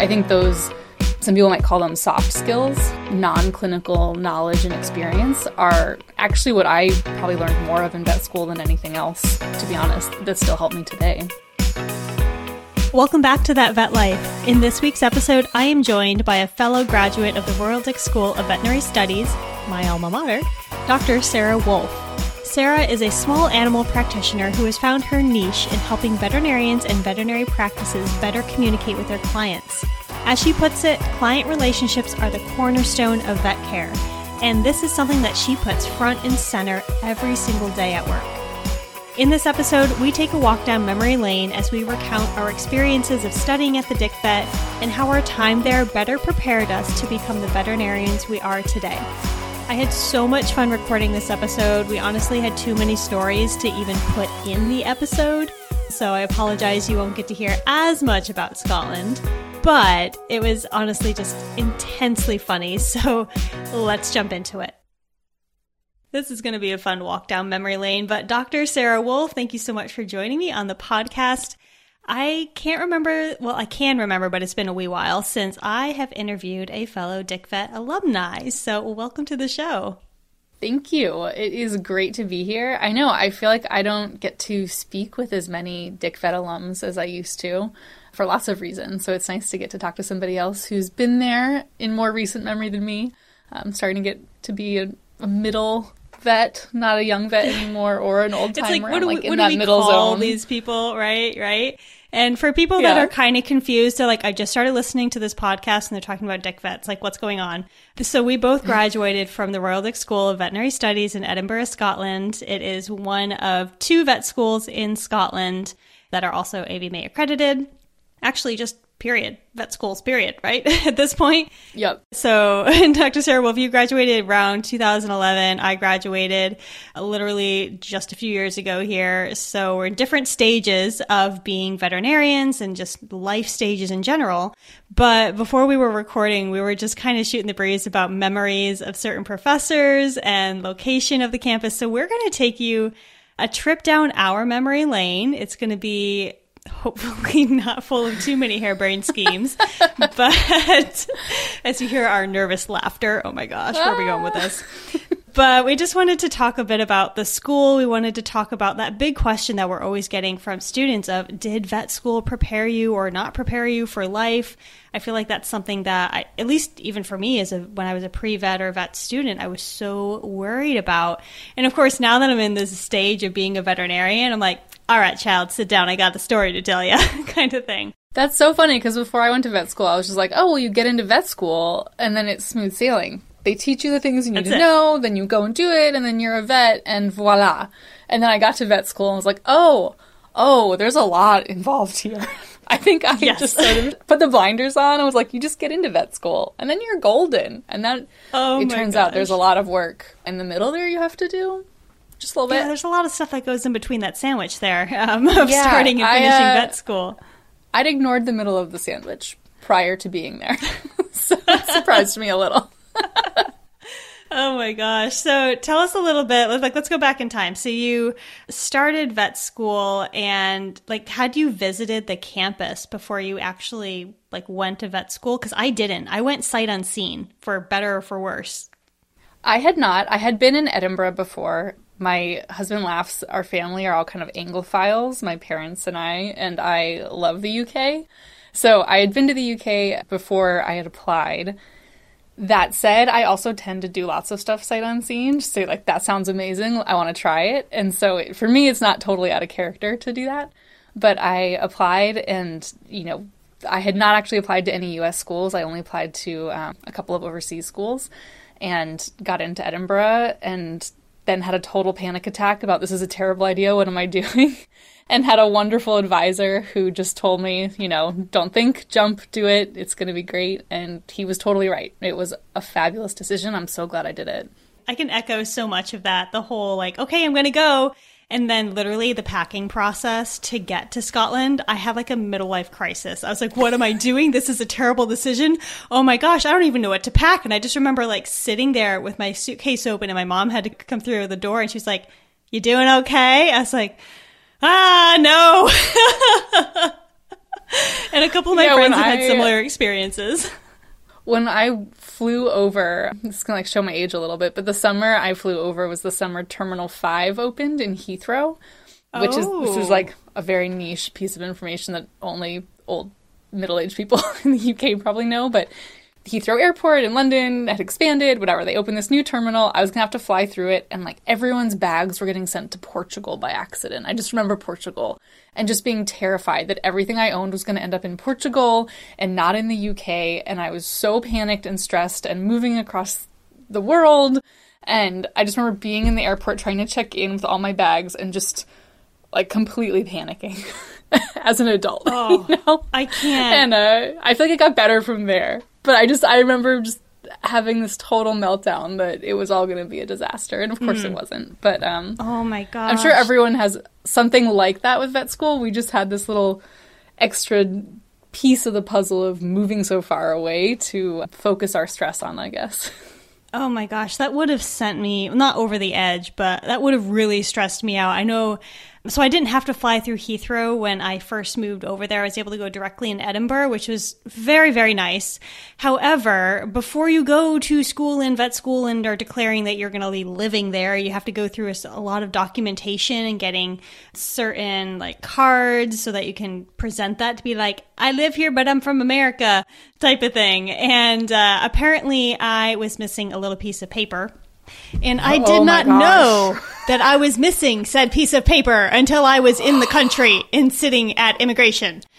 I think those, some people might call them soft skills, non clinical knowledge and experience, are actually what I probably learned more of in vet school than anything else, to be honest, that still helped me today. Welcome back to That Vet Life. In this week's episode, I am joined by a fellow graduate of the Royal Dick School of Veterinary Studies, my alma mater, Dr. Sarah Wolff. Sarah is a small animal practitioner who has found her niche in helping veterinarians and veterinary practices better communicate with their clients. As she puts it, client relationships are the cornerstone of vet care, and this is something that she puts front and center every single day at work. In this episode, we take a walk down memory lane as we recount our experiences of studying at the Dick Vet and how our time there better prepared us to become the veterinarians we are today. I had so much fun recording this episode. We honestly had too many stories to even put in the episode. So I apologize you won't get to hear as much about Scotland. But it was honestly just intensely funny. So let's jump into it. This is going to be a fun walk down memory lane. But Dr. Sarah Wolff, thank you so much for joining me on the podcast. I can't remember, well, I can remember, but it's been a wee while since I have interviewed a fellow Dick Vet alumni. So, welcome to the show. Thank you. It is great to be here. I know, I feel like I don't get to speak with as many Dick Vet alums as I used to for lots of reasons. So, it's nice to get to talk to somebody else who's been there in more recent memory than me. I'm starting to get to be a, a middle vet, not a young vet anymore, or an old timer. It's like what do we, like what do we call zone. these people, right? Right. And for people yeah. that are kind of confused, they're like, I just started listening to this podcast and they're talking about dick vets. Like, what's going on? So we both graduated from the Royal Dick School of Veterinary Studies in Edinburgh, Scotland. It is one of two vet schools in Scotland that are also AVMA accredited. Actually, just period. Vet schools, period, right? At this point. Yep. So, Dr. Sarah Wolff, you graduated around 2011. I graduated uh, literally just a few years ago here. So, we're in different stages of being veterinarians and just life stages in general. But before we were recording, we were just kind of shooting the breeze about memories of certain professors and location of the campus. So, we're going to take you a trip down our memory lane. It's going to be hopefully not full of too many harebrained schemes. but as you hear our nervous laughter, oh my gosh, where are we going with this? Ah. But we just wanted to talk a bit about the school. We wanted to talk about that big question that we're always getting from students of did vet school prepare you or not prepare you for life? I feel like that's something that I, at least even for me as a when I was a pre-vet or vet student, I was so worried about. And of course, now that I'm in this stage of being a veterinarian, I'm like, all right, child, sit down. I got the story to tell you, kind of thing. That's so funny because before I went to vet school, I was just like, oh, well, you get into vet school and then it's smooth sailing. They teach you the things you need That's to it. know, then you go and do it, and then you're a vet, and voila. And then I got to vet school and was like, oh, oh, there's a lot involved here. I think I yes. just sort of put the blinders on. I was like, you just get into vet school, and then you're golden. And then oh it turns gosh. out there's a lot of work in the middle there you have to do just a little bit. Yeah, there's a lot of stuff that goes in between that sandwich there um, of yeah, starting and finishing I, uh, vet school. I'd ignored the middle of the sandwich prior to being there, so it surprised me a little. oh my gosh! So tell us a little bit. Like, let's go back in time. So you started vet school, and like, had you visited the campus before you actually like went to vet school? Because I didn't. I went sight unseen, for better or for worse. I had not. I had been in Edinburgh before my husband laughs. Our family are all kind of Anglophiles, my parents and I, and I love the UK. So I had been to the UK before I had applied. That said, I also tend to do lots of stuff sight unseen. Just say like that sounds amazing. I want to try it. And so it, for me, it's not totally out of character to do that. But I applied, and you know, I had not actually applied to any U.S. schools. I only applied to um, a couple of overseas schools, and got into Edinburgh. And then had a total panic attack about this is a terrible idea. What am I doing? and had a wonderful advisor who just told me, you know, don't think, jump, do it. It's going to be great. And he was totally right. It was a fabulous decision. I'm so glad I did it. I can echo so much of that. The whole like, okay, I'm going to go. And then literally the packing process to get to Scotland, I had like a middle life crisis. I was like, what am I doing? This is a terrible decision. Oh my gosh, I don't even know what to pack. And I just remember like sitting there with my suitcase open and my mom had to come through the door and she's like, you doing okay? I was like, ah, no. and a couple of my Yeah, friends have had similar experiences. When I flew over, this is gonna like show my age a little bit, but the summer I flew over was the summer Terminal Five opened in Heathrow, which is this Oh. is like oh. a very niche piece of information that only old middle aged people in the UK probably know. But Heathrow Airport in London had expanded, whatever. They opened this new terminal. I was gonna have to fly through it, and like everyone's bags were getting sent to Portugal by accident. I just remember Portugal and just being terrified that everything I owned was gonna end up in Portugal and not in the UK. And I was so panicked and stressed and moving across the world. And I just remember being in the airport trying to check in with all my bags and just like completely panicking as an adult. Oh, you know? I can't. and uh, I feel like it got better from there. But I just I remember just having this total meltdown that it was all going to be a disaster, and of course it wasn't. But um, oh my god! I'm sure everyone has something like that with vet school. We just had this little extra piece of the puzzle of moving so far away to focus our stress on, I guess. Oh my gosh, that would have sent me not over the edge, but that would have really stressed me out. I know. So I didn't have to fly through Heathrow when I first moved over there. I was able to go directly in Edinburgh, which was very, very nice. However, before you go to school in vet school and are declaring that you're going to be living there, you have to go through a, lot of documentation and getting certain like cards so that you can present that to be like, I live here, but I'm from America type of thing. And uh, apparently I was missing a little piece of paper. And uh, I oh did Oh my not know that I was missing said piece of paper until I was in the country and sitting at immigration.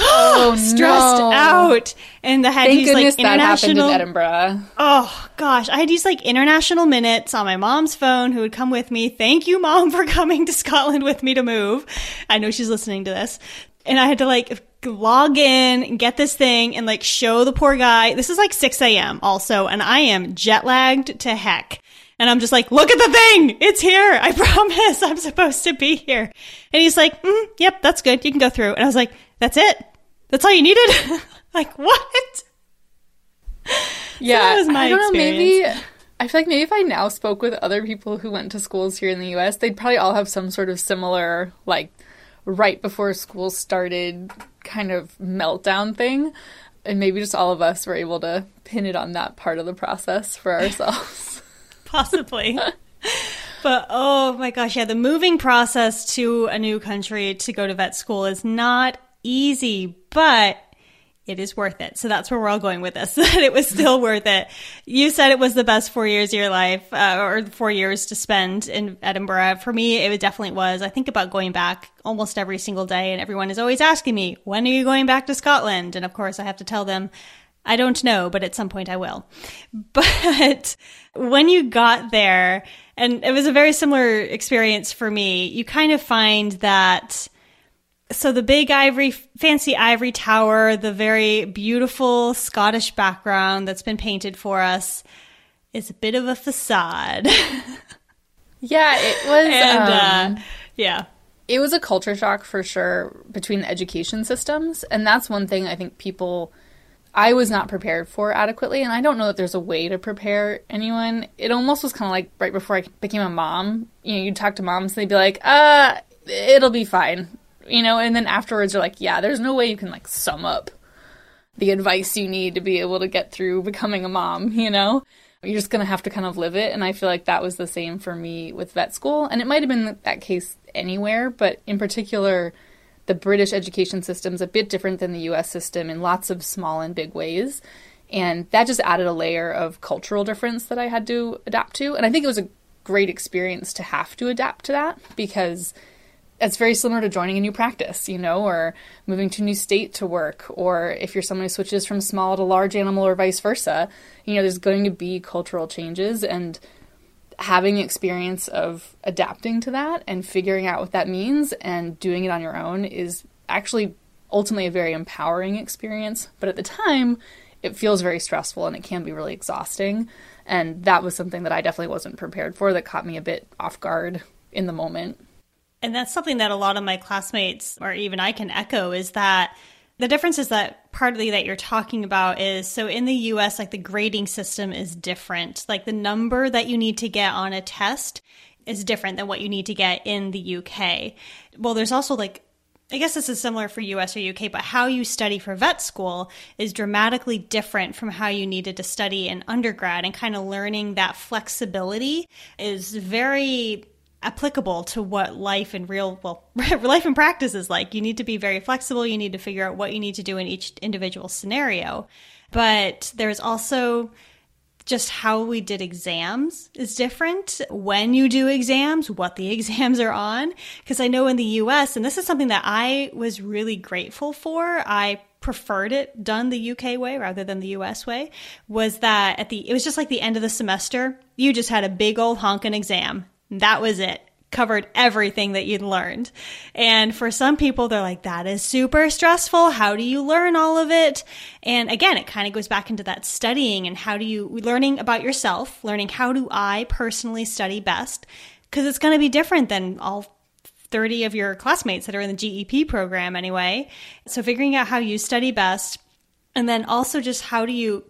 Oh, Stressed no. out. And I had to Thank use like international Edinburgh. Oh gosh, I had used like international minutes on my mom's phone who would come with me. Thank you, mom, for coming to Scotland with me to move. I know she's listening to this. And I had to like log in, get this thing, and like show the poor guy. This is like 6 a.m. also, and I am jet lagged to heck. And I'm just like, look at the thing! It's here! I promise I'm supposed to be here. And he's like, mm, yep, that's good. You can go through. And I was like, that's it? That's all you needed? like, what? Yeah, my I don't know. Maybe. I feel like maybe if I now spoke with other people who went to schools here in the U.S., they'd probably all have some sort of similar, like right before school started, kind of meltdown thing, and maybe just all of us were able to pin it on that part of the process for ourselves. possibly. but oh my gosh, yeah, the moving process to a new country to go to vet school is not easy, but it is worth it. So that's where we're all going with this. That it was still worth it. You said it was the best four years of your life, uh, or four years to spend in Edinburgh. For me, it definitely was. I think about going back almost every single day, and everyone is always asking me, "When are you going back to Scotland?" And of course, I have to tell them. I don't know, but at some point I will. But when you got there, and it was a very similar experience for me, you kind of find that so the big ivory fancy ivory tower the very beautiful scottish background that's been painted for us is a bit of a facade. Yeah, it was. and um, uh yeah. it was a culture shock for sure between the education systems. And that's one thing i think people i was not prepared for adequately. And i don't know that there's a way to prepare anyone. It almost was kind of like right before i became a mom you know you'd talk to moms and they'd be like uh it'll be fine you know and then afterwards you're like yeah there's no way you can like sum up the advice you need to be able to get through becoming a mom, you know? You're just going to have to kind of live it. And I feel like that was the same for me with vet school. And it might have been that case anywhere, but in particular, the British education system is a bit different than the US system in lots of small and big ways. And that just added a layer of cultural difference that I had to adapt to. And I think it was a great experience to have to adapt to that because it's very similar to joining a new practice, you know, or moving to a new state to work, or if you're someone who switches from small to large animal or vice versa, you know, there's going to be cultural changes and having experience of adapting to that and figuring out what that means and doing it on your own is actually ultimately a very empowering experience. But at the time, it feels very stressful and it can be really exhausting. And that was something that I definitely wasn't prepared for that caught me a bit off guard in the moment. And that's something that a lot of my classmates, or even I can echo, is that the difference is that partly that you're talking about is so in the US, like the grading system is different. Like the number that you need to get on a test is different than what you need to get in the UK. Well, there's also like I guess this is similar for US or UK, but how you study for vet school is dramatically different from how you needed to study in undergrad. And kind of learning that flexibility is very applicable to what life in real, well, life in practice is like. You need to be very flexible. You need to figure out what you need to do in each individual scenario. But there's also just how we did exams is different. When you do exams, what the exams are on. Because I know in the US, and this is something that I was really grateful for, I preferred it done the UK way rather than the US way, was that at the, it was just like the end of the semester, you just had a big old honking exam. That was it covered everything that you'd learned. And for some people, they're like, that is super stressful. How do you learn all of it? And again, it kind of goes back into that studying and how do you, learning about yourself, learning how do I personally study best? Because it's going to be different than all 30 of your classmates that are in the GEP program anyway. So figuring out how you study best. And then also just how do you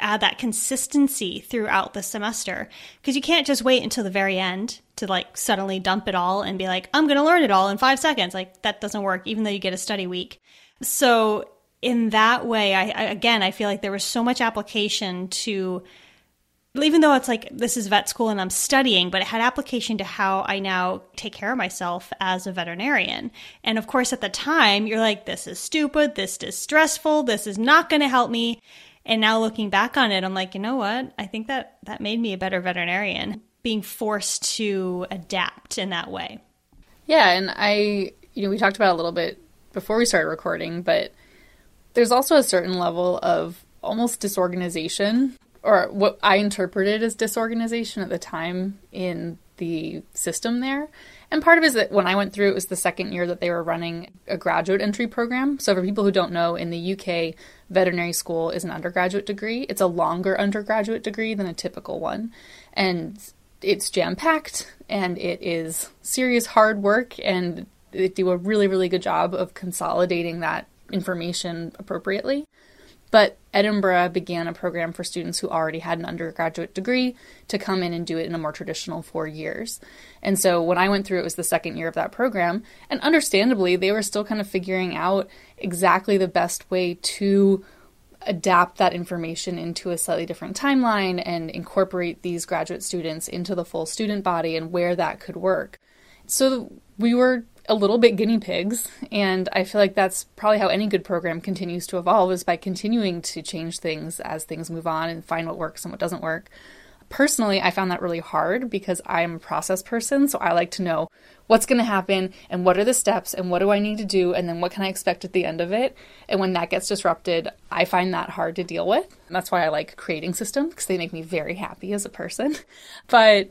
add that consistency throughout the semester because you can't just wait until the very end to like suddenly dump it all and be like i'm going to learn it all in 5 seconds like that doesn't work even though you get a study week so in that way I, I again i feel like there was so much application to even though it's like this is vet school and I'm studying, but it had application to how I now take care of myself as a veterinarian. And of course, at the time, you're like, this is stupid. This is stressful. This is not going to help me. And now looking back on it, I'm like, you know what? I think that that made me a better veterinarian, being forced to adapt in that way. Yeah, and I, you know, we talked about a little bit before we started recording, but there's also a certain level of almost disorganization, or what I interpreted as disorganization at the time in the system there. And part of it is that when I went through, it was the second year that they were running a graduate entry program. So, for people who don't know, in the UK, veterinary school is an undergraduate degree. It's a longer undergraduate degree than a typical one. And it's jam packed and it is serious hard work. And they do a really, really good job of consolidating that information appropriately. But Edinburgh began a program for students who already had an undergraduate degree to come in and do it in a more traditional four years. And so when I went through, it was the second year of that program. And understandably, they were still kind of figuring out exactly the best way to adapt that information into a slightly different timeline and incorporate these graduate students into the full student body and where that could work. So we were a little bit guinea pigs and i feel like that's probably how any good program continues to evolve is by continuing to change things as things move on and find what works and what doesn't work. Personally i found that really hard because i'm a process person so i like to know what's going to happen and what are the steps and what do i need to do and then what can i expect at the end of it. And when that gets disrupted i find that hard to deal with. And that's why i like creating systems because they make me very happy as a person. But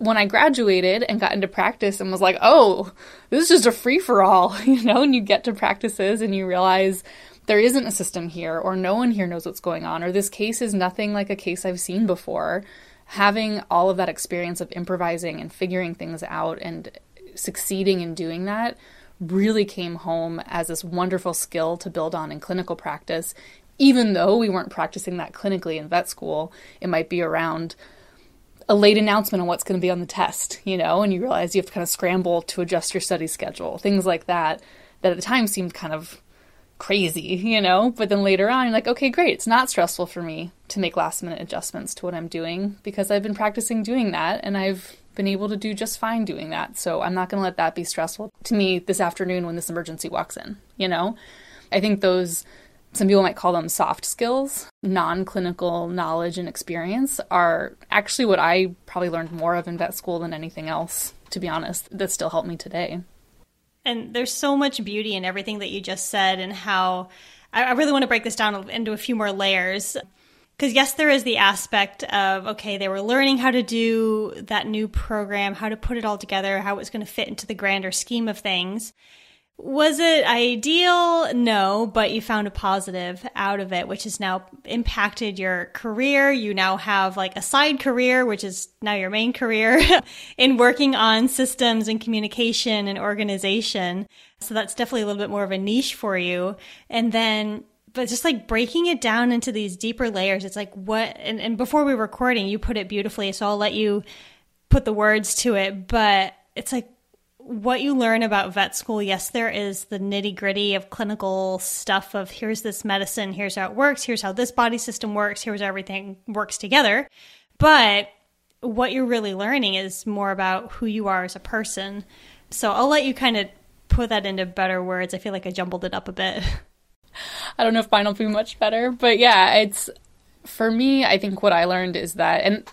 when I graduated and got into practice and was like, oh, this is just a free for all, you know, and you get to practices and you realize there isn't a system here, or no one here knows what's going on, or this case is nothing like a case I've seen before. Having all of that experience of improvising and figuring things out and succeeding in doing that really came home as this wonderful skill to build on in clinical practice. Even though we weren't practicing that clinically in vet school, it might be around a late announcement on what's going to be on the test, you know, and you realize you have to kind of scramble to adjust your study schedule, things like that, that at the time seemed kind of crazy, you know, but then later on, you're like, okay, great, it's not stressful for me to make last minute adjustments to what I'm doing because I've been practicing doing that and I've been able to do just fine doing that. So I'm not going to let that be stressful to me this afternoon when this emergency walks in, you know? I think those some people might call them soft skills, non clinical knowledge and experience are actually what I probably learned more of in vet school than anything else, to be honest, that still help me today. And there's so much beauty in everything that you just said, and how I really want to break this down into a few more layers. Because, yes, there is the aspect of, okay, they were learning how to do that new program, how to put it all together, how it's going to fit into the grander scheme of things. Was it ideal? No, but you found a positive out of it, which has now impacted your career. You now have like a side career, which is now your main career in working on systems and communication and organization. So that's definitely a little bit more of a niche for you. And then, but just like breaking it down into these deeper layers, it's like what, and, and before we were recording, you put it beautifully. So I'll let you put the words to it, but it's like, what you learn about vet school, yes, there is the nitty gritty of clinical stuff of here's this medicine, here's how it works, here's how this body system works, here's how everything works together. But what you're really learning is more about who you are as a person. So I'll let you kind of put that into better words. I feel like I jumbled it up a bit. I don't know if mine will be much better, but yeah, it's for me, I think what I learned is that, and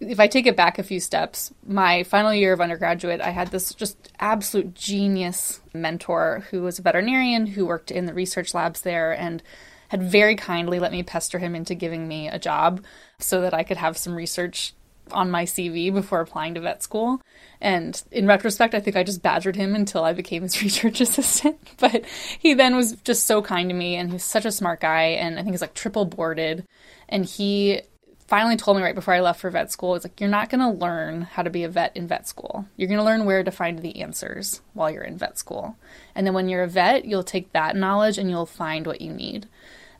if I take it back a few steps, my final year of undergraduate, I had this just absolute genius mentor who was a veterinarian who worked in the research labs there and had very kindly let me pester him into giving me a job so that I could have some research on my CV before applying to vet school. And in retrospect, I think I just badgered him until I became his research assistant. But he then was just so kind to me, and he's such a smart guy. And I think he's like triple boarded. And he finally told me right before I left for vet school, it's like, you're not going to learn how to be a vet in vet school. You're going to learn where to find the answers while you're in vet school. And then when you're a vet, you'll take that knowledge and you'll find what you need.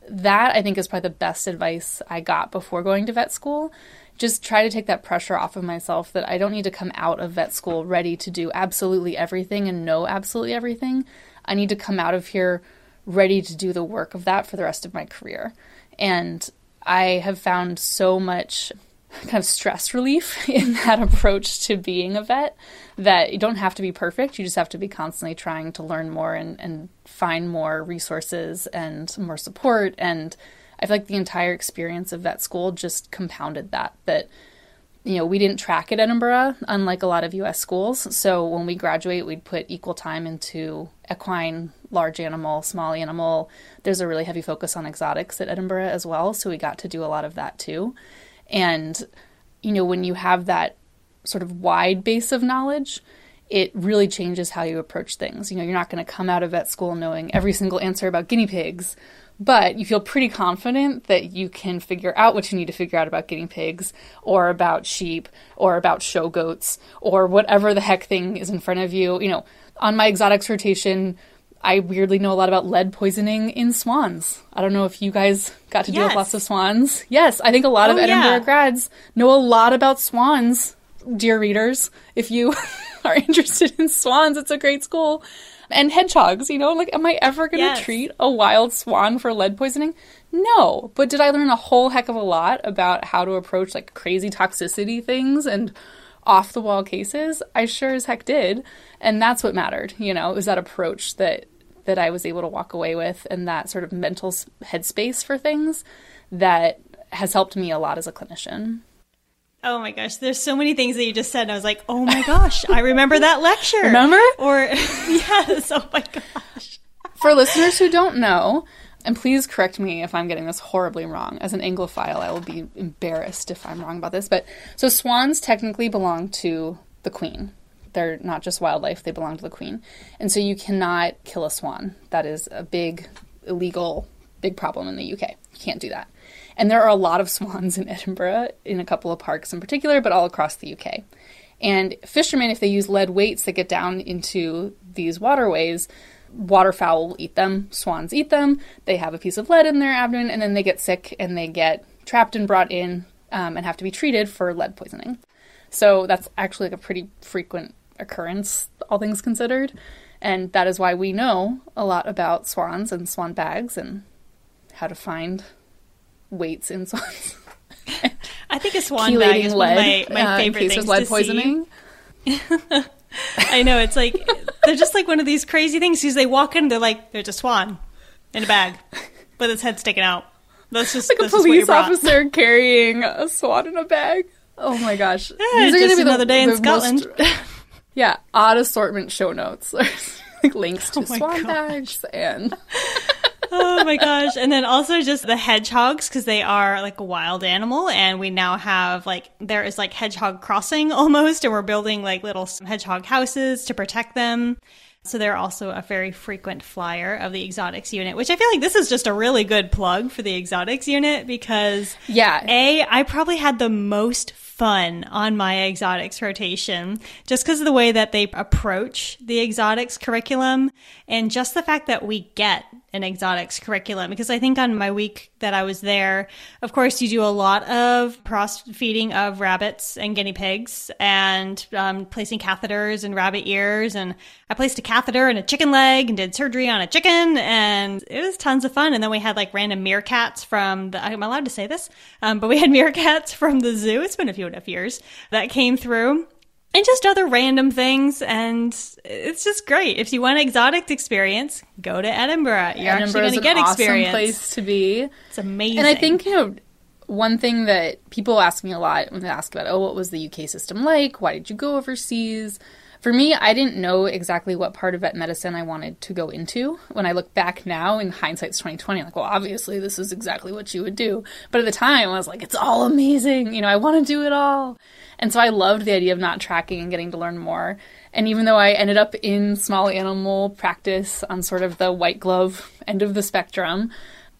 That, I think, is probably the best advice I got before going to vet school. Just try to take that pressure off of myself that I don't need to come out of vet school ready to do absolutely everything and know absolutely everything. I need to come out of here ready to do the work of that for the rest of my career. And I have found so much kind of stress relief in that approach to being a vet that you don't have to be perfect. You just have to be constantly trying to learn more and, and find more resources and more support. And I feel like the entire experience of vet school just compounded that. That, you know, we didn't track at Edinburgh, unlike a lot of US schools. So when we graduate, we'd put equal time into equine, large animal, small animal. There's a really heavy focus on exotics at Edinburgh as well. So we got to do a lot of that too. And, you know, when you have that sort of wide base of knowledge, it really changes how you approach things. You know, you're not going to come out of vet school knowing every single answer about guinea pigs, but you feel pretty confident that you can figure out what you need to figure out about guinea pigs or about sheep or about show goats or whatever the heck thing is in front of you. You know, on my exotics rotation, I weirdly know a lot about lead poisoning in swans. I don't know if you guys got to deal yes. with lots of swans. Yes, I think a lot oh, of Edinburgh yeah. grads know a lot about swans, dear readers. If you are interested in swans, it's a great school. And hedgehogs, you know, like, am I ever going to yes. treat a wild swan for lead poisoning? No. But did I learn a whole heck of a lot about how to approach like crazy toxicity things and off the wall cases? I sure as heck did. And that's what mattered, you know, is that approach that that I was able to walk away with and that sort of mental headspace for things that has helped me a lot as a clinician. Oh my gosh, there's so many things that you just said. And I was like, oh my gosh, I remember that lecture. Remember? Or, yes, oh my gosh. For listeners who don't know, and please correct me if I'm getting this horribly wrong. As an Anglophile, I will be embarrassed if I'm wrong about this. But so swans technically belong to the queen. They're not just wildlife, they belong to the queen. And so you cannot kill a swan. That is a big, illegal, big problem in the UK. You can't do that. And there are a lot of swans in Edinburgh, in a couple of parks in particular, but all across the UK. And fishermen, if they use lead weights that get down into these waterways, waterfowl will eat them, swans eat them. They have a piece of lead in their abdomen, and then they get sick and they get trapped and brought in um, and have to be treated for lead poisoning. So that's actually like a pretty frequent occurrence, all things considered. And that is why we know a lot about swans and swan bags and how to find weights in swans. I think a swan bag is lead, one of my, my uh, favorite things lead to poisoning. see. I know it's like they're just like one of these crazy things because they walk in, they're like, "There's a swan in a bag, but its head sticking out." That's just like a police officer carrying a swan in a bag. Oh my gosh! Yeah, These are going to be another the, day in Scotland. Most, yeah, odd assortment show notes. like links to oh swan gosh. bags and. Oh my gosh. And then also just the hedgehogs because they are like a wild animal and we now have like there is like hedgehog crossing almost and we're building like little hedgehog houses to protect them. So they're also a very frequent flyer of the exotics unit, which I feel like this is just a really good plug for the exotics unit because yeah, A, I probably had the most fun on my exotics rotation just because of the way that they approach the exotics curriculum and just the fact that we get an exotics curriculum because I think on my week that I was there, of course, you do a lot of cross feeding of rabbits and guinea pigs and um, placing catheters and rabbit ears. And I placed a catheter in a chicken leg and did surgery on a chicken, and it was tons of fun. And then we had like random meerkats from the, I'm allowed to say this, um, but we had meerkats from the zoo. It's been a few enough years that came through and just other random things. And it's just great. If you want an exotic experience, go to Edinburgh. You're actually going to get awesome experience. place to be. It's amazing. And I think you know one thing that people ask me a lot when they ask about, oh, what was the UK system like? Why did you go overseas? For me, I didn't know exactly what part of vet medicine I wanted to go into. When I look back now, in hindsight's 2020, I'm like, well, obviously this is exactly what you would do. But at the time, I was like, it's all amazing. You know, I want to do it all. And so I loved the idea of not tracking and getting to learn more. And even though I ended up in small animal practice on sort of the white glove end of the spectrum,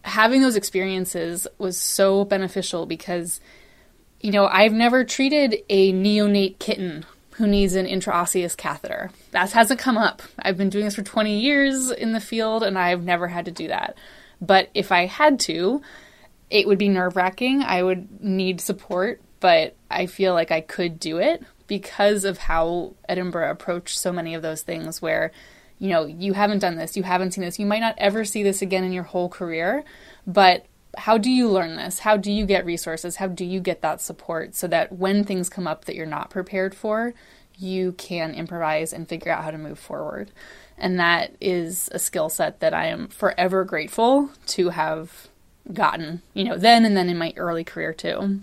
having those experiences was so beneficial because, you know, I've never treated a neonate kitten who needs an intraosseous catheter. That hasn't come up. I've been doing this for 20 years in the field and I've never had to do that. But if I had to, it would be nerve wracking. I would need support, but I feel like I could do it because of how Edinburgh approached so many of those things where, you know, you haven't done this, you haven't seen this, you might not ever see this again in your whole career, but how do you learn this? How do you get resources? How do you get that support so that when things come up that you're not prepared for, you can improvise and figure out how to move forward? And that is a skill set that I am forever grateful to have gotten, you know, then and then in my early career too.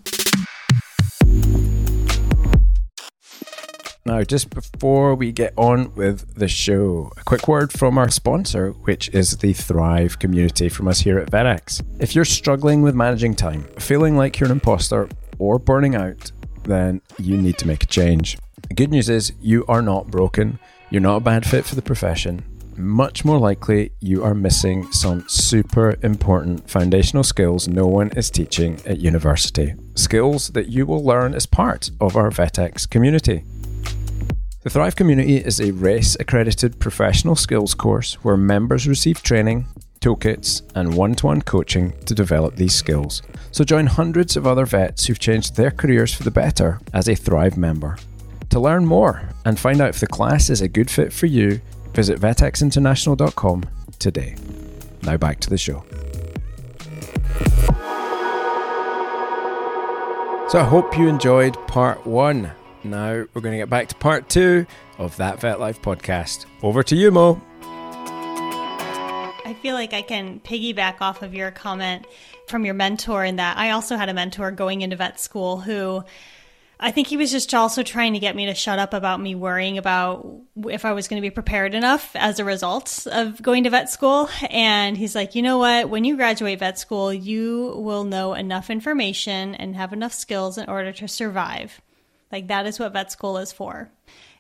Now, just before we get on with the show, a quick word from our sponsor, which is the Thrive community from us here at VetX. If you're struggling with managing time, feeling like you're an imposter, or burning out, then you need to make a change. The good news is you are not broken, you're not a bad fit for the profession. Much more likely, you are missing some super important foundational skills no one is teaching at university. Skills that you will learn as part of our VetX community. The Thrive Community is a RACE accredited professional skills course where members receive training, toolkits, and one to one coaching to develop these skills. So join hundreds of other vets who've changed their careers for the better as a Thrive member. To learn more and find out if the class is a good fit for you, visit vetxinternational.com today. Now back to the show. So I hope you enjoyed part one now we're going to get back to part two of that Vet Life podcast. Over to you, Mo. I feel like I can piggyback off of your comment from your mentor in that I also had a mentor going into vet school who I think he was just also trying to get me to shut up about me worrying about if I was going to be prepared enough as a result of going to vet school. And he's like, you know what? When you graduate vet school, you will know enough information and have enough skills in order to survive. Like that is what vet school is for.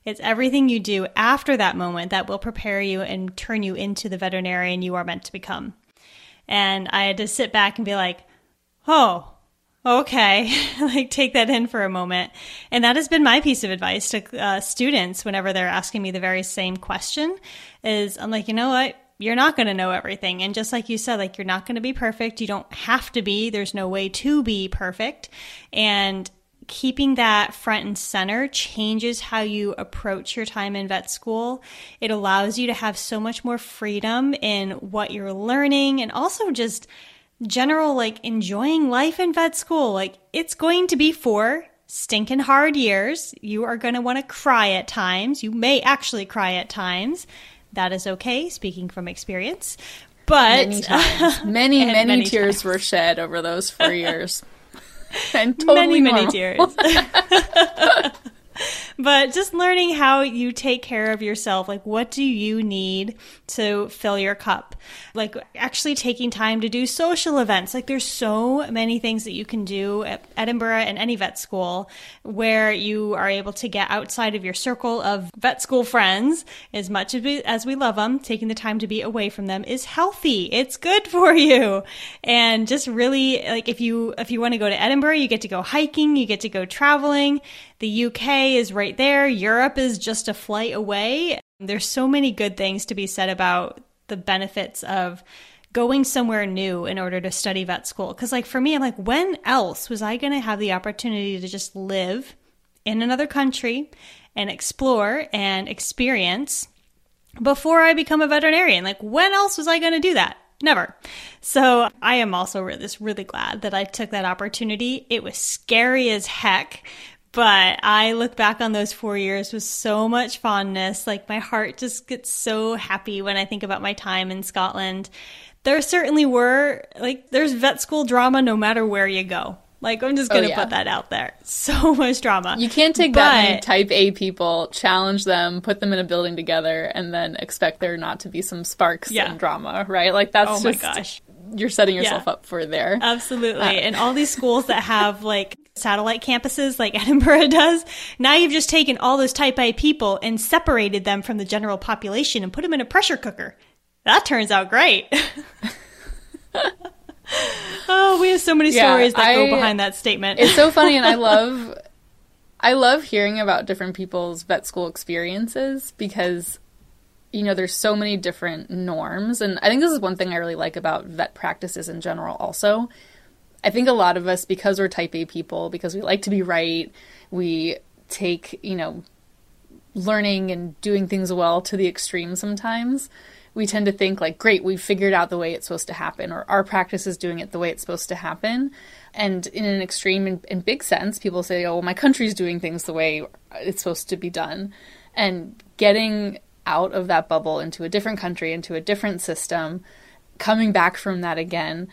It's everything you do after that moment that will prepare you and turn you into the veterinarian you are meant to become. And I had to sit back and be like, oh, okay, like take that in for a moment. And that has been my piece of advice to uh, students whenever they're asking me the very same question is I'm like, you know what? You're not going to know everything. And just like you said, like you're not going to be perfect. You don't have to be. There's no way to be perfect. And keeping that front and center changes how you approach your time in vet school. It allows you to have so much more freedom in what you're learning and also just general like enjoying life in vet school. Like it's going to be four stinking hard years. You are going to want to cry at times. You may actually cry at times. That is okay, speaking from experience. But many times, many, many, many, tears times. were shed over those four years. and totally many, many tears. but just learning how you take care of yourself. Like, what do you need to fill your cup? Like, actually taking time to do social events. Like, there's so many things that you can do at Edinburgh and any vet school where you are able to get outside of your circle of vet school friends as much as we, as we love them. Taking the time to be away from them is healthy. It's good for you. And just really, like, if you, if you want to go to Edinburgh, you get to go hiking, you get to go traveling. The UK is right there. Europe is just a flight away. There's so many good things to be said about the benefits of going somewhere new in order to study vet school. Because, like, for me, I'm like, when else was I going to have the opportunity to just live in another country and explore and experience before I become a veterinarian? Like, when else was I going to do that? Never. So I am also really, really glad that I took that opportunity. It was scary as heck, but I look back on those four years with so much fondness. Like my heart just gets so happy when I think about my time in Scotland. There certainly were, like, there's vet school drama no matter where you go. Like, I'm just going to oh, yeah. put that out there. So much drama. You can't take but, that many type A people, challenge them, put them in a building together, and then expect there not to be some sparks yeah. and drama, right? Like, that's oh just. gosh. You're setting yourself yeah. up for there. Absolutely. Uh, and all these schools that have like satellite campuses like Edinburgh does, now you've just taken all those type A people and separated them from the general population and put them in a pressure cooker. That turns out great. oh, we have so many yeah, stories that I, go behind that statement. it's so funny, and I love, I love hearing about different people's vet school experiences because, you know, there's so many different norms, and I think this is one thing I really like about vet practices in general. Also, I think a lot of us, because we're Type A people, because we like to be right, we take, you know, learning and doing things well to the extreme sometimes. We tend to think like great we've figured out the way it's supposed to happen or our practice is doing it the way it's supposed to happen. And in an extreme and, and big sense people say oh well, my country's doing things the way it's supposed to be done. And getting out of that bubble into a different country into a different system coming back from that again.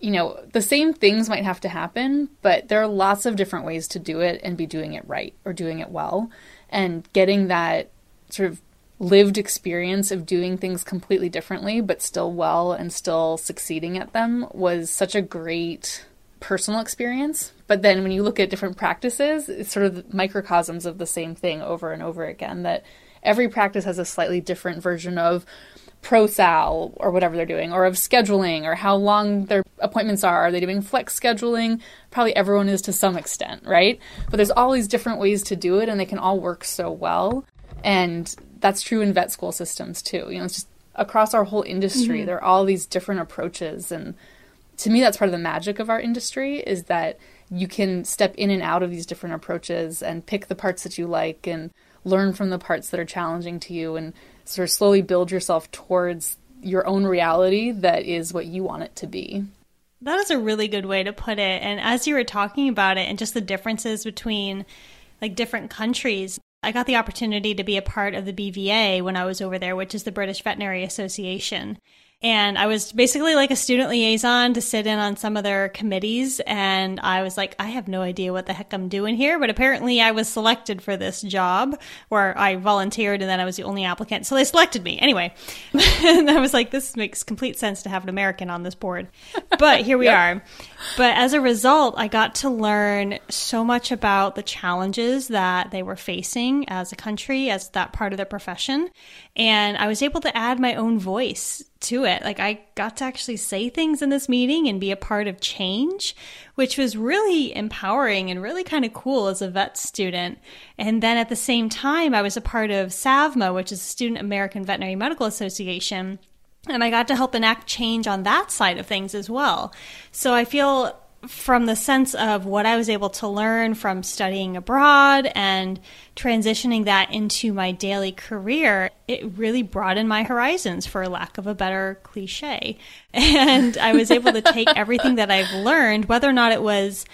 You know the same things might have to happen but there are lots of different ways to do it and be doing it right or doing it well. And getting that sort of lived experience of doing things completely differently but still well and still succeeding at them was such a great personal experience. But then when you look at different practices it's sort of microcosms of the same thing over and over again that every practice has a slightly different version of pro-sal or whatever they're doing or of scheduling or how long their appointments are are they doing flex scheduling probably everyone is to some extent right but there's all these different ways to do it and they can all work so well and that's true in vet school systems too. You know, it's just across our whole industry, mm-hmm. there are all these different approaches. And to me, that's part of the magic of our industry is that you can step in and out of these different approaches and pick the parts that you like and learn from the parts that are challenging to you and sort of slowly build yourself towards your own reality that is what you want it to be. That is a really good way to put it. And as you were talking about it and just the differences between like different countries, I got the opportunity to be a part of the BVA when I was over there, which is the British Veterinary Association. And I was basically like a student liaison to sit in on some of their committees. And I was like, I have no idea what the heck I'm doing here. But apparently I was selected for this job where I volunteered and then I was the only applicant. So they selected me anyway. and I was like, this makes complete sense to have an American on this board. But here we yep. are. But as a result, I got to learn so much about the challenges that they were facing as a country, as that part of their profession. And I was able to add my own voice to it. Like I got to actually say things in this meeting and be a part of change, which was really empowering and really kind of cool as a vet student. And then at the same time, I was a part of SAVMA, which is Student American Veterinary Medical Association. And I got to help enact change on that side of things as well. So I feel from the sense of what I was able to learn from studying abroad and transitioning that into my daily career, it really broadened my horizons, for lack of a better cliche. And I was able to take everything that I've learned, whether or not it was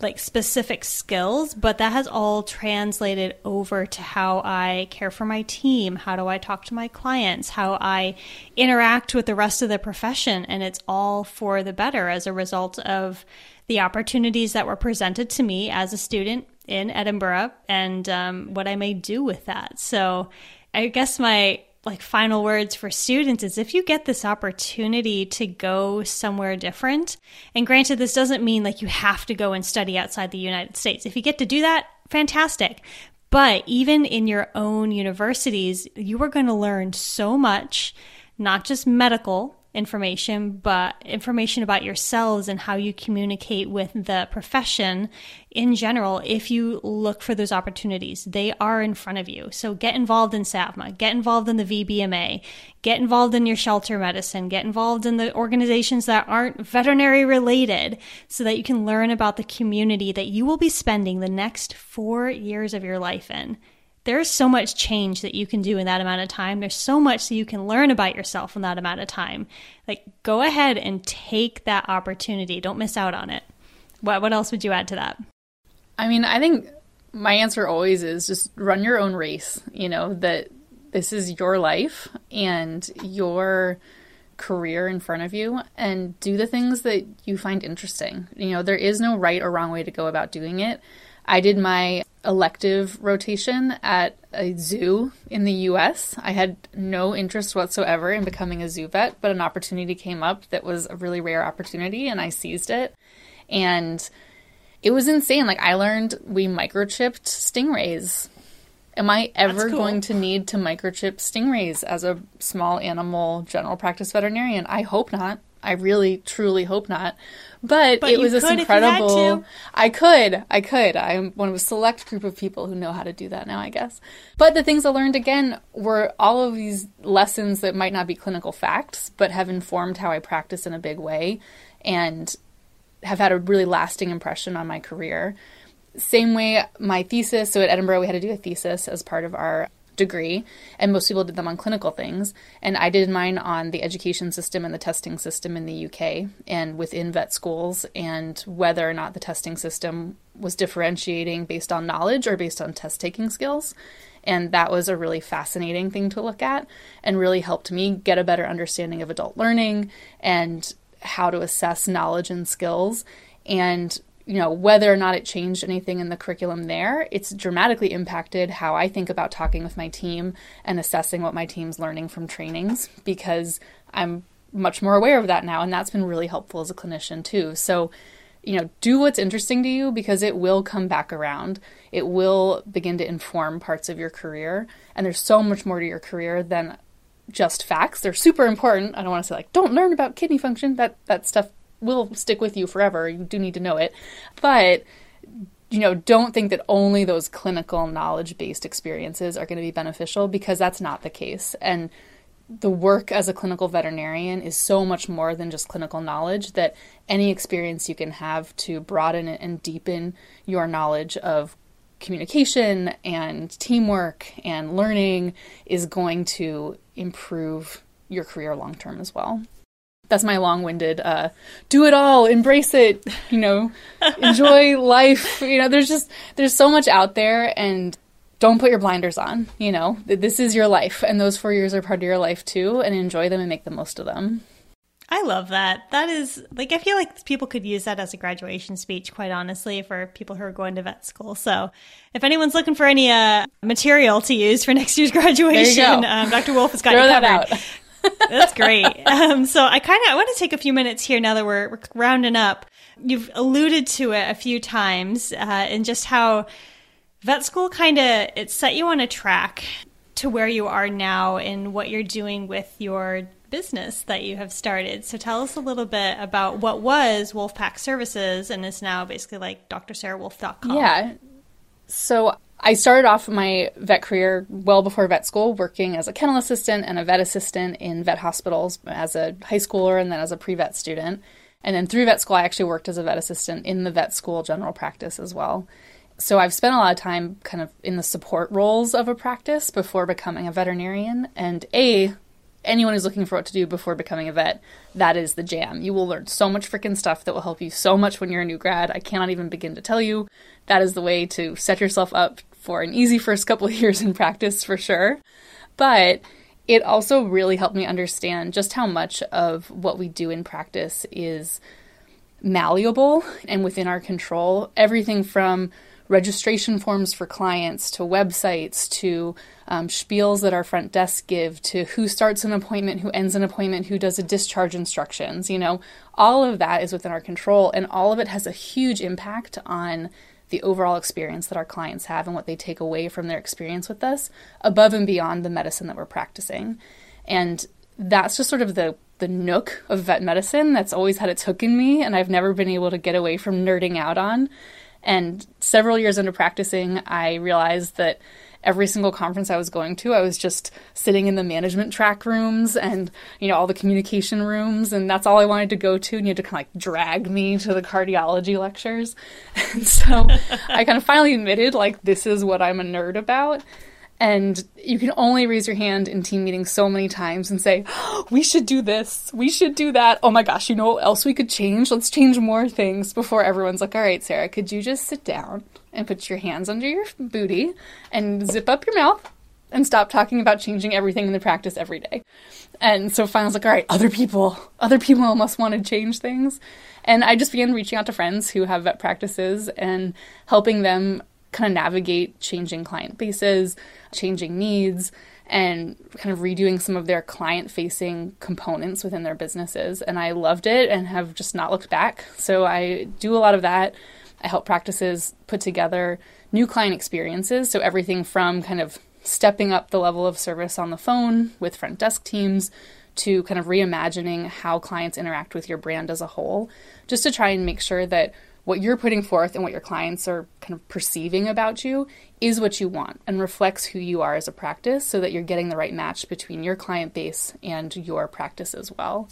like specific skills, but that has all translated over to how I care for my team, how do I talk to my clients, how I interact with the rest of the profession, and it's all for the better as a result of the opportunities that were presented to me as a student in Edinburgh and um, what I may do with that. So I guess my like final words for students is if you get this opportunity to go somewhere different and granted this doesn't mean like you have to go and study outside the United States. If you get to do that fantastic. But even in your own universities you are going to learn so much not just medical information, but information about yourselves and how you communicate with the profession in general if you look for those opportunities. They are in front of you. So get involved in SAVMA, get involved in the VBMA, get involved in your shelter medicine, get involved in the organizations that aren't veterinary related so that you can learn about the community that you will be spending the next four years of your life in. There's so much change that you can do in that amount of time. There's so much that you can learn about yourself in that amount of time. Like, go ahead and take that opportunity. Don't miss out on it. What, what else would you add to that? I mean, I think my answer always is just run your own race. You know, that this is your life and your career in front of you and do the things that you find interesting. You know, there is no right or wrong way to go about doing it. I did my elective rotation at a zoo in the US. I had no interest whatsoever in becoming a zoo vet, but an opportunity came up that was a really rare opportunity and I seized it. And it was insane. Like I learned we microchipped stingrays. Am I ever cool. going to need to microchip stingrays as a small animal general practice veterinarian? I hope not. I really, truly hope not. But, but it was this incredible. I could, I could. I'm one of a select group of people who know how to do that now, I guess. But the things I learned again were all of these lessons that might not be clinical facts, but have informed how I practice in a big way. And have had a really lasting impression on my career. Same way, my thesis. So at Edinburgh, we had to do a thesis as part of our degree, and most people did them on clinical things. And I did mine on the education system and the testing system in the UK and within vet schools, and whether or not the testing system was differentiating based on knowledge or based on test taking skills. And that was a really fascinating thing to look at and really helped me get a better understanding of adult learning and how to assess knowledge and skills and you know whether or not it changed anything in the curriculum there it's dramatically impacted how i think about talking with my team and assessing what my team's learning from trainings because i'm much more aware of that now and that's been really helpful as a clinician too so you know do what's interesting to you because it will come back around it will begin to inform parts of your career and there's so much more to your career than just facts. They're super important. I don't want to say like don't learn about kidney function. That that stuff will stick with you forever. You do need to know it. But you know, don't think that only those clinical knowledge-based experiences are going to be beneficial because that's not the case. And the work as a clinical veterinarian is so much more than just clinical knowledge that any experience you can have to broaden and deepen your knowledge of communication and teamwork and learning is going to improve your career long term as well. That's my long winded, uh, do it all, embrace it, you know, enjoy life. You know, there's just, there's so much out there and don't put your blinders on, you know, this is your life and those four years are part of your life too and enjoy them and make the most of them. I love that. That is like I feel like people could use that as a graduation speech, quite honestly, for people who are going to vet school. So, if anyone's looking for any uh, material to use for next year's graduation, um, Dr. Wolff has got Throw you covered. That That's great. Um, so, I kind of I want to take a few minutes here now that we're, we're, rounding up. You've alluded to it a few times, uh, and just how vet school kind of it set you on a track to where you are now and what you're doing with your business that you have started. So tell us a little bit about what was Wolff Pack Services and is now basically like drsarahwolff.com. Yeah. So I started off my vet career well before vet school, working as a kennel assistant and a vet assistant in vet hospitals as a high schooler and then as a pre vet student. And then through vet school, I actually worked as a vet assistant in the vet school general practice as well. So I've spent a lot of time kind of in the support roles of a practice before becoming a veterinarian. And A, anyone who's looking for what to do before becoming a vet, that is the jam. You will learn so much freaking stuff that will help you so much when you're a new grad. I cannot even begin to tell you. That is the way to set yourself up for an easy first couple of years in practice for sure. But it also really helped me understand just how much of what we do in practice is malleable and within our control. Everything from registration forms for clients to websites to um, spiels that our front desk give to who starts an appointment, who ends an appointment, who does a discharge instructions. You know, all of that is within our control, and all of it has a huge impact on the overall experience that our clients have and what they take away from their experience with us above and beyond the medicine that we're practicing. And that's just sort of the the nook of vet medicine that's always had its hook in me and I've never been able to get away from nerding out on. And several years into practicing, I realized that every single conference I was going to, I was just sitting in the management track rooms and, you know, all the communication rooms. And that's all I wanted to go to. And you had to kind of like drag me to the cardiology lectures. And so I kind of finally admitted, like, this is what I'm a nerd about. And you can only raise your hand in team meetings so many times and say, We should do this. We should do that. Oh my gosh, you know what else we could change? Let's change more things before everyone's like, All right, Sarah, could you just sit down and put your hands under your booty and zip up your mouth and stop talking about changing everything in the practice every day? And so finally, I was like, All right, other people, other people must want to change things. And I just began reaching out to friends who have vet practices and helping them kind of navigate changing client bases, changing needs, and kind of redoing some of their client facing components within their businesses. And I loved it and have just not looked back. So I do a lot of that. I help practices put together new client experiences. So everything from kind of stepping up the level of service on the phone with front desk teams to kind of reimagining how clients interact with your brand as a whole, just to try and make sure that what you're putting forth and what your clients are kind of perceiving about you is what you want and reflects who you are as a practice so that you're getting the right match between your client base and your practice as well.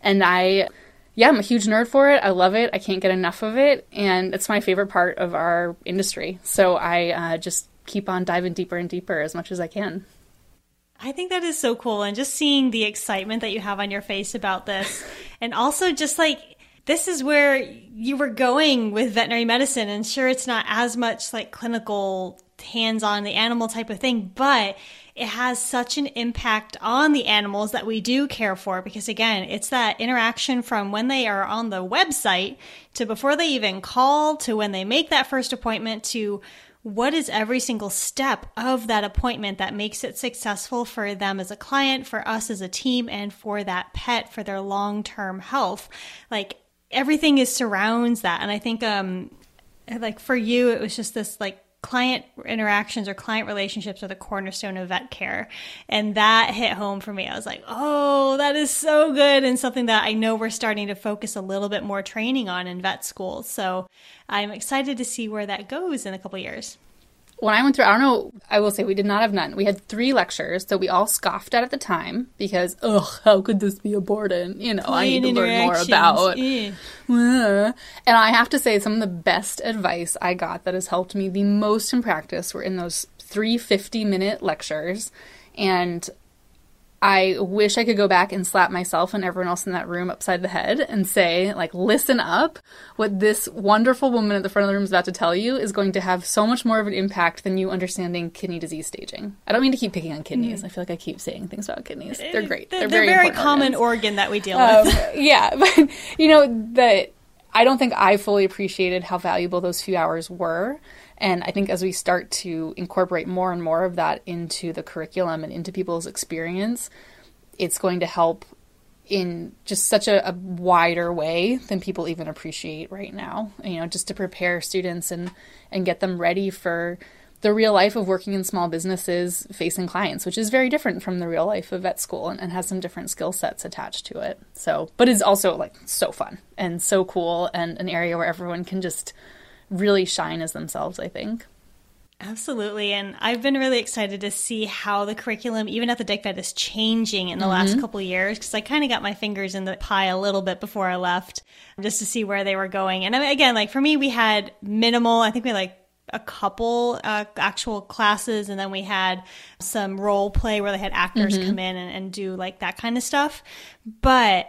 And I, yeah, I'm a huge nerd for it. I love it. I can't get enough of it. And it's my favorite part of our industry. So I uh, just keep on diving deeper and deeper as much as I can. I think that is so cool. And just seeing the excitement that you have on your face about this, and also just like this is where you were going with veterinary medicine. And sure, it's not as much like clinical hands on the animal type of thing, but it has such an impact on the animals that we do care for because again, it's that interaction from when they are on the website to before they even call to when they make that first appointment to what is every single step of that appointment that makes it successful for them as a client, for us as a team, and for that pet for their long term health. Like everything is surrounds that. And I think, um, like for you, it was just this like client interactions or client relationships are the cornerstone of vet care. And that hit home for me. I was like, oh, that is so good. And something that I know we're starting to focus a little bit more training on in vet school. So I'm excited to see where that goes in a couple years when I went through, I don't know, I will say we did not have none. We had three lectures, so we all scoffed at at the time because, ugh, how could this be a burden? You know, I need to learn more about. Yeah. And I have to say, some of the best advice I got that has helped me the most in practice were in those three 50 minute lectures. And I wish I could go back and slap myself and everyone else in that room upside the head and say, like, listen up. What this wonderful woman at the front of the room is about to tell you is going to have so much more of an impact than you understanding kidney disease staging. I don't mean to keep picking on kidneys. Mm. I feel like I keep saying things about kidneys. They're great. They're, they're very, very common organs. organ that we deal um, with. yeah, but you know that I don't think I fully appreciated how valuable those few hours were. And I think as we start to incorporate more and more of that into the curriculum and into people's experience, it's going to help in just such a, a, wider way than people even appreciate right now. You know, just to prepare students and and get them ready for the real life of working in small businesses facing clients, which is very different from the real life of vet school and, and has some different skill sets attached to it. So, but it's also like so fun and so cool and an area where everyone can just really shine as themselves, I think. Absolutely. And I've been really excited to see how the curriculum, even at the Dick is changing in the mm-hmm. last couple years because I kind of got my fingers in the pie a little bit before I left just to see where they were going. And again, like for me, we had minimal, I think we had like a couple uh, actual classes and then we had some role play where they had actors mm-hmm. come in and, and do like that kind of stuff. But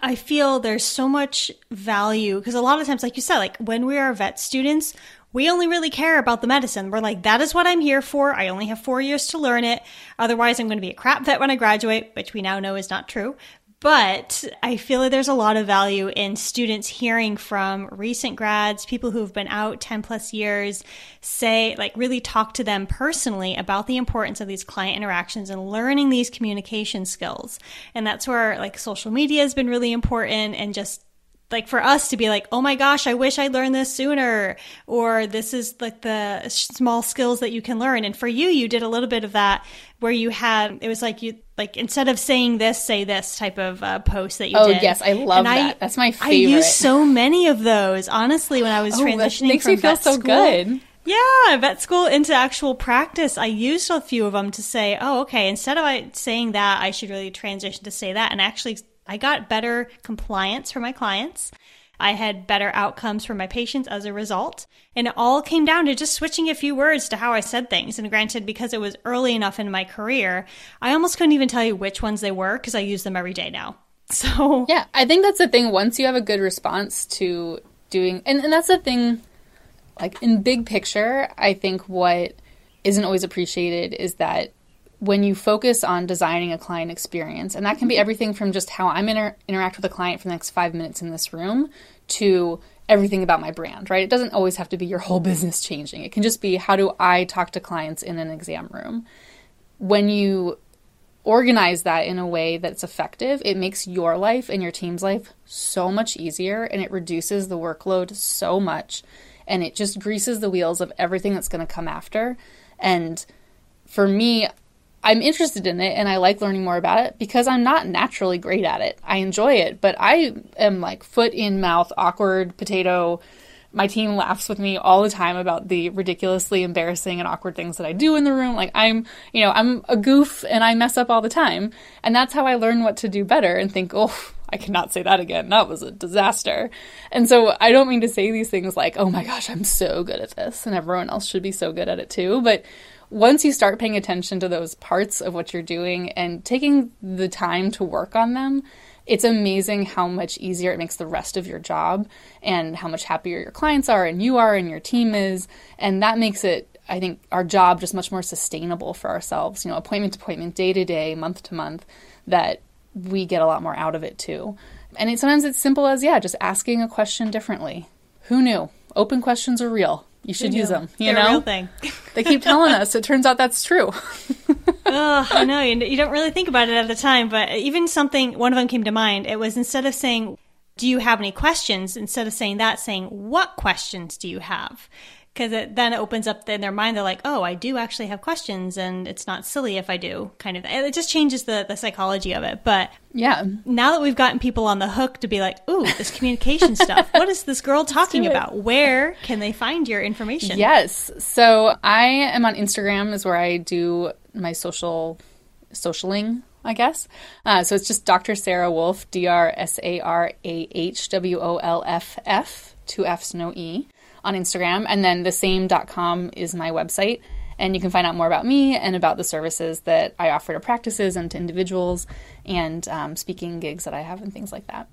I feel there's so much value because a lot of times, like you said, like when we are vet students, we only really care about the medicine. We're like, that is what I'm here for. I only have four years to learn it. Otherwise, I'm going to be a crap vet when I graduate, which we now know is not true. But I feel like there's a lot of value in students hearing from recent grads, people who've been out 10 plus years, say, like, really talk to them personally about the importance of these client interactions and learning these communication skills. And that's where, like, social media has been really important and just like for us to be like, oh my gosh, I wish I learned this sooner, or this is like the small skills that you can learn. And for you, you did a little bit of that where you had, it was like you, like instead of saying this, say this type of uh, post that you Oh did. yes, I love And that. That's my favorite. I used so many of those. Honestly, when I was Oh, transitioning makes from me feel vet so school, good. Yeah, vet school into actual practice. I used a few of them to say, "Oh, okay." Instead of I saying that, I should really transition to say that. And actually, I got better compliance for my clients. I had better outcomes for my patients as a result. And it all came down to just switching a few words to how I said things. And granted, because it was early enough in my career, I almost couldn't even tell you which ones they were because I use them every day now. So Yeah, I think that's the thing. Once you have a good response to doing, and, and that's the thing, like in big picture, I think what isn't always appreciated is that when you focus on designing a client experience, and that can be mm-hmm. everything from just how I'm inter- interact with a client for the next five minutes in this room to everything about my brand, right? It doesn't always have to be your whole business changing. It can just be how do I talk to clients in an exam room. When you organize that in a way that's effective, it makes your life and your team's life so much easier and it reduces the workload so much and it just greases the wheels of everything that's going to come after. And for me, I'm interested in it and I like learning more about it because I'm not naturally great at it. I enjoy it, but I am like foot in mouth, awkward potato. My team laughs with me all the time about the ridiculously embarrassing and awkward things that I do in the room. Like I'm, you know, I'm a goof and I mess up all the time. And that's how I learn what to do better and think, oh, I cannot say that again. That was a disaster. And so I don't mean to say these things like, oh my gosh, I'm so good at this and everyone else should be so good at it too. But once you start paying attention to those parts of what you're doing and taking the time to work on them, it's amazing how much easier it makes the rest of your job and how much happier your clients are and you are and your team is. And that makes it, I think, our job just much more sustainable for ourselves, you know, appointment to appointment, day to day, month to month, that we get a lot more out of it too. And it, sometimes it's simple as, yeah, just asking a question differently. Who knew? Open questions are real. You should use them. You They're know, real thing. they keep telling us. It turns out that's true. oh, I know. You, you don't really think about it at the time, but even something, one of them came to mind. It was instead of saying, Do you have any questions? Instead of saying that, saying, What questions do you have? Because it, then it opens up in their mind. They're like, Oh, I do actually have questions, and it's not silly if I do, kind of. It just changes the, the psychology of it. But Yeah. now that we've gotten people on the hook to be like, Ooh, this communication stuff, what is this girl talking about? Where can they find your information? Yes. So I am on Instagram is where I do my social socialing, I guess. Uh, so it's just Dr. Sarah Wolff, D R S A R A H W O L F F, two F's, no E, on Instagram. And then the same.com is my website. And you can find out more about me and about the services that I offer to practices and to individuals and um, speaking gigs that I have and things like that.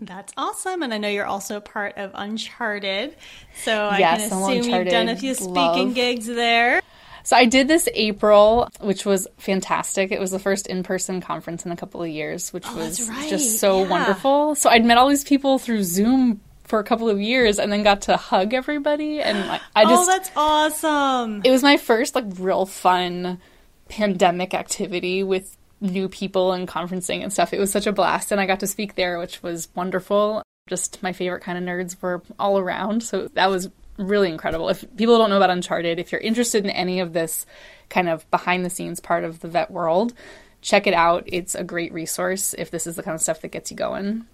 That's awesome. And I know you're also part of Uncharted. So I Yes, can I'm assume you've done a few speaking Love. gigs there. So I did this April, which was fantastic. It was the first in-person conference in a couple of years, which was right. just so Yeah. wonderful. So I'd met all these people through Zoom for a couple of years and then got to hug everybody and like I just oh, that's awesome. it was my first like real fun pandemic activity with new people and conferencing and stuff. It was such a blast and I got to speak there, which was wonderful. Just my favorite kind of nerds were all around. So that was really incredible. If people don't know about Uncharted, if you're interested in any of this kind of behind the scenes part of the vet world, check it out. It's a great resource if this is the kind of stuff that gets you going.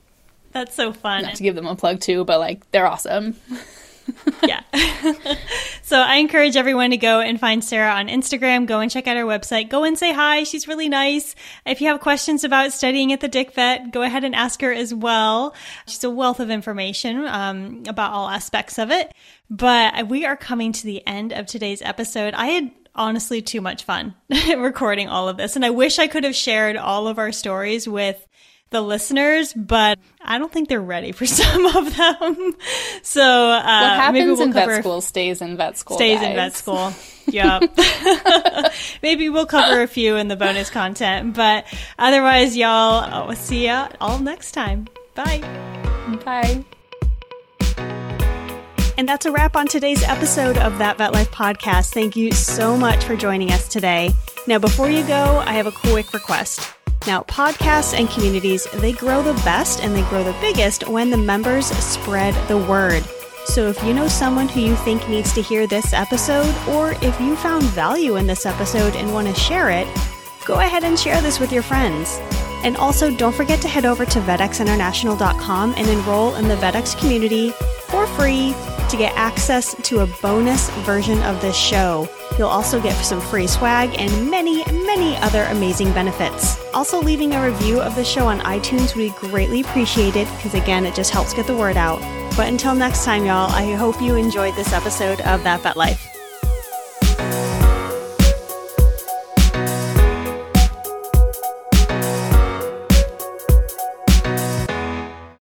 That's so fun. Not to give them a plug too, but like they're awesome. yeah. so I encourage everyone to go and find Sarah on Instagram. Go and check out her website. Go and say hi. She's really nice. If you have questions about studying at the Dick Vet, go ahead and ask her as well. She's a wealth of information um, about all aspects of it. But we are coming to the end of today's episode. I had honestly too much fun recording all of this. And I wish I could have shared all of our stories with the listeners, but I don't think they're ready for some of them. So uh, What maybe happens we'll in cover vet school stays in vet school. stays in vet school. Yep. maybe we'll cover a few in the bonus content, but otherwise, y'all, I'll see ya all next time. Bye. Bye. And that's a wrap on today's episode of That Vet Life podcast. Thank you so much for joining us today. Now, before you go, I have a quick request. Now, podcasts and communities, they grow the best and they grow the biggest when the members spread the word. So if you know someone who you think needs to hear this episode, or if you found value in this episode and want to share it, go ahead and share this with your friends. And also, don't forget to head over to vetxinternational.com and enroll in the VetX community for free to get access to a bonus version of this show. You'll also get some free swag and many, many other amazing benefits. Also, leaving a review of the show on iTunes would be greatly appreciated because, again, it just helps get the word out. But until next time, y'all, I hope you enjoyed this episode of That Vet Life.